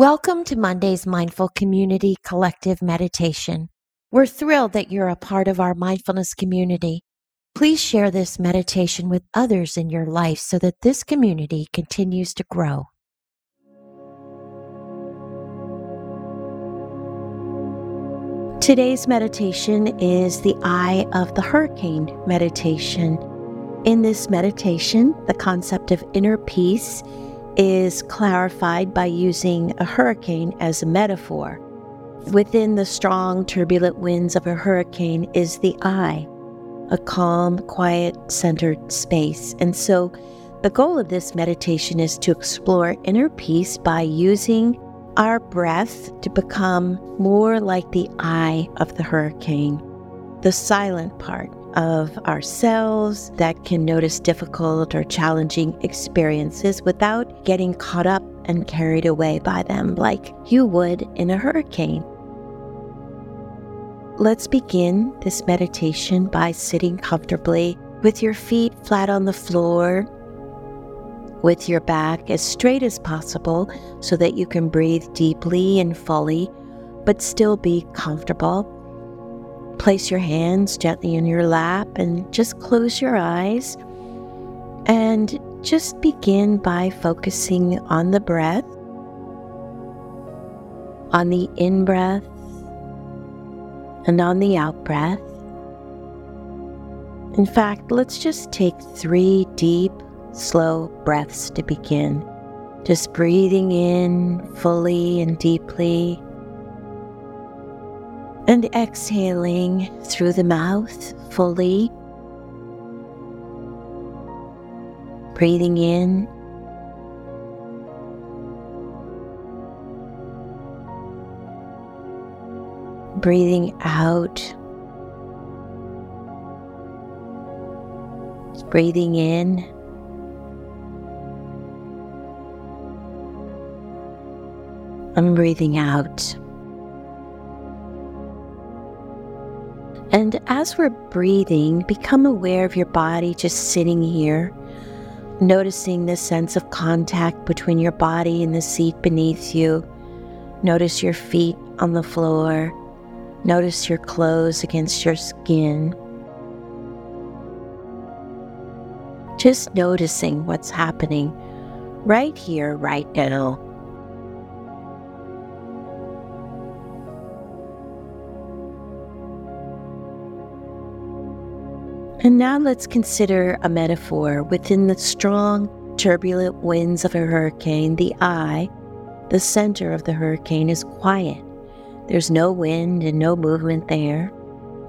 Welcome to Monday's Mindful Community Collective Meditation. We're thrilled that you're a part of our mindfulness community. Please share this meditation with others in your life so that this community continues to grow. Today's meditation is the Eye of the Hurricane meditation. In this meditation, the concept of inner peace is clarified by using a hurricane as a metaphor. Within the strong, turbulent winds of a hurricane is the eye, a calm, quiet, centered space. And so, the goal of this meditation is to explore inner peace by using our breath to become more like the eye of the hurricane, the silent part of ourselves that can notice difficult or challenging experiences without getting caught up and carried away by them like you would in a hurricane. Let's begin this meditation by sitting comfortably with your feet flat on the floor, with your back as straight as possible so that you can breathe deeply and fully, but still be comfortable. Place your hands gently in your lap and just close your eyes. And just begin by focusing on the breath, on the in breath, and on the out breath. In fact, let's just take three deep, slow breaths to begin. Just breathing in fully and deeply and exhaling through the mouth fully. Breathing in. Breathing out. Breathing in. I'm breathing out. And as we're breathing, become aware of your body just sitting here, noticing the sense of contact between your body and the seat beneath you. Notice your feet on the floor. Notice your clothes against your skin. Just noticing what's happening right here, right now. And now let's consider a metaphor within the strong, turbulent winds of a hurricane. The eye, the center of the hurricane, is quiet. There's no wind and no movement there.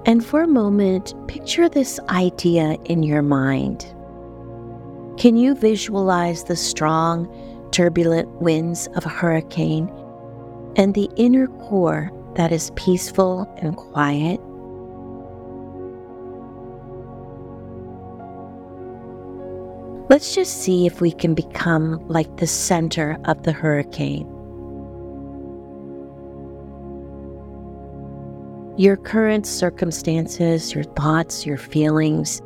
And for a moment, picture this idea in your mind. Can you visualize the strong, turbulent winds of a hurricane and the inner core that is peaceful and quiet? Let's just see if we can become like the center of the hurricane. Your current circumstances, your thoughts, your feelings,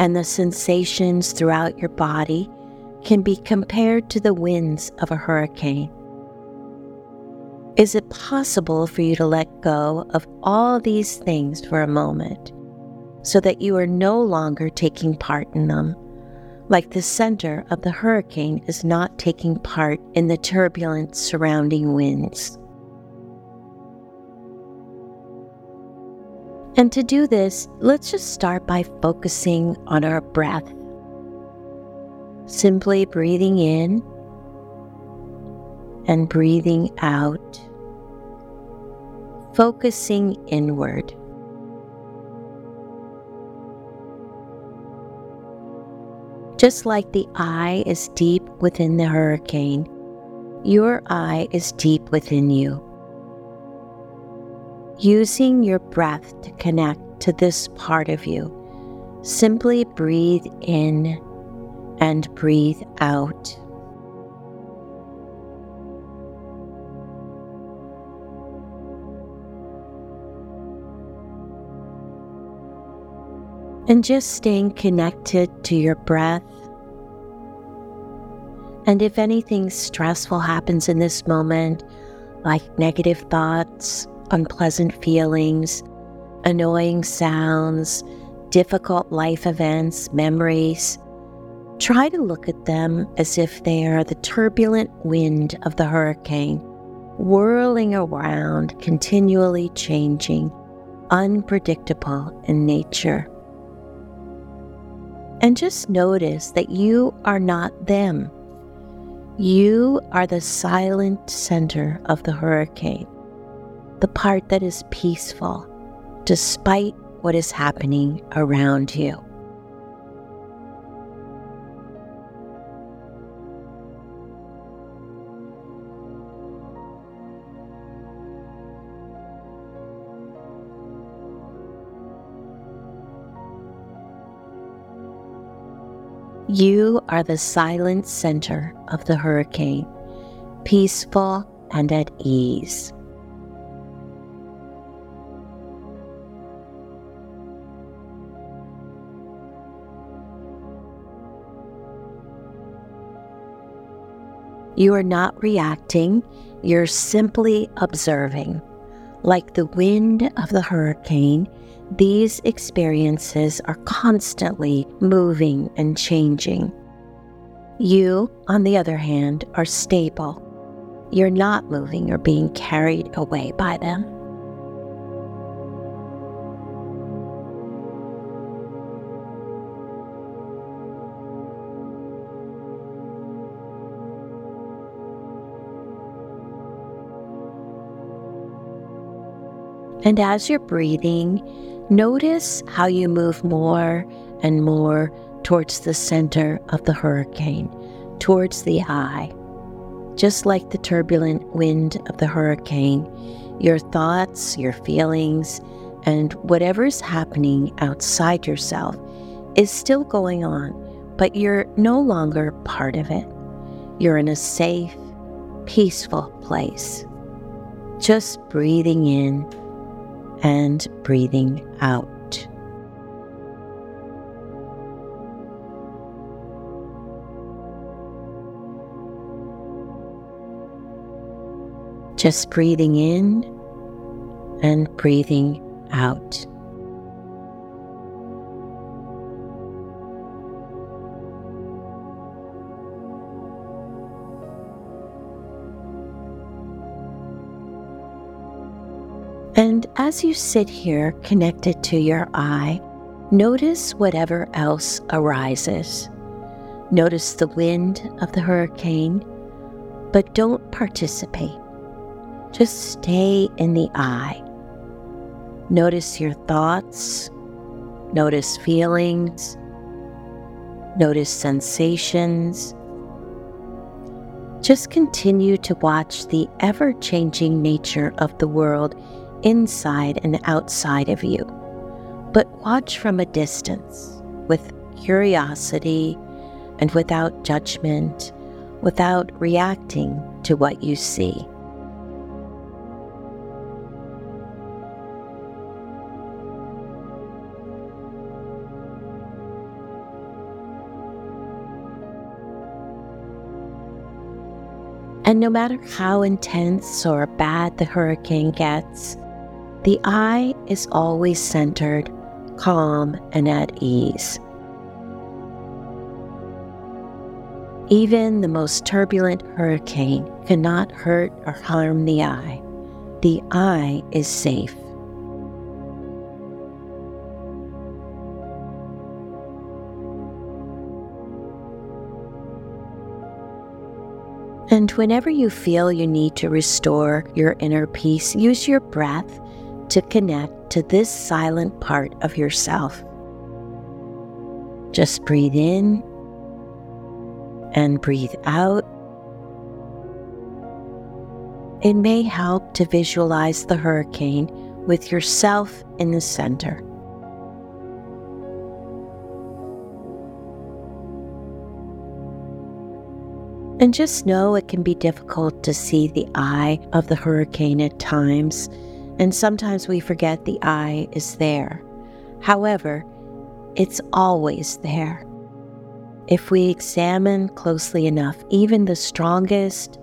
and the sensations throughout your body can be compared to the winds of a hurricane. Is it possible for you to let go of all these things for a moment so that you are no longer taking part in them? Like the center of the hurricane is not taking part in the turbulent surrounding winds. And to do this, let's just start by focusing on our breath. Simply breathing in and breathing out, focusing inward. Just like the eye is deep within the hurricane, your eye is deep within you. Using your breath to connect to this part of you, simply breathe in and breathe out. And just staying connected to your breath. And if anything stressful happens in this moment, like negative thoughts, unpleasant feelings, annoying sounds, difficult life events, memories, try to look at them as if they are the turbulent wind of the hurricane, whirling around, continually changing, unpredictable in nature. And just notice that you are not them. You are the silent center of the hurricane, the part that is peaceful despite what is happening around you. You are the silent center of the hurricane, peaceful and at ease. You are not reacting, you're simply observing. Like the wind of the hurricane, these experiences are constantly moving and changing. You, on the other hand, are stable. You're not moving or being carried away by them. And as you're breathing, notice how you move more and more towards the center of the hurricane, towards the eye. Just like the turbulent wind of the hurricane, your thoughts, your feelings, and whatever is happening outside yourself is still going on, but you're no longer part of it. You're in a safe, peaceful place. Just breathing in and breathing out. Just breathing in and breathing out. And as you sit here connected to your eye, notice whatever else arises. Notice the wind of the hurricane, but don't participate. Just stay in the eye. Notice your thoughts, notice feelings, notice sensations. Just continue to watch the ever changing nature of the world inside and outside of you, but watch from a distance with curiosity and without judgment, without reacting to what you see. And no matter how intense or bad the hurricane gets, the eye is always centered, calm, and at ease. Even the most turbulent hurricane cannot hurt or harm the eye. The eye is safe. And whenever you feel you need to restore your inner peace, use your breath to connect to this silent part of yourself. Just breathe in and breathe out. It may help to visualize the hurricane with yourself in the center. And just know it can be difficult to see the eye of the hurricane at times and sometimes we forget the eye is there. However, it's always there. If we examine closely enough, even the strongest,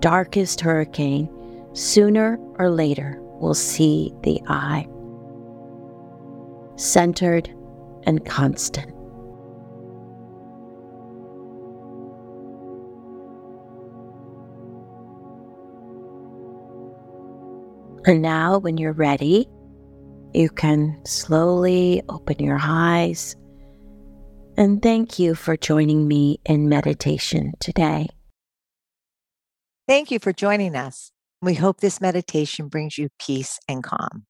darkest hurricane sooner or later will see the eye. Centered and constant. And now, when you're ready, you can slowly open your eyes. And thank you for joining me in meditation today. Thank you for joining us. We hope this meditation brings you peace and calm.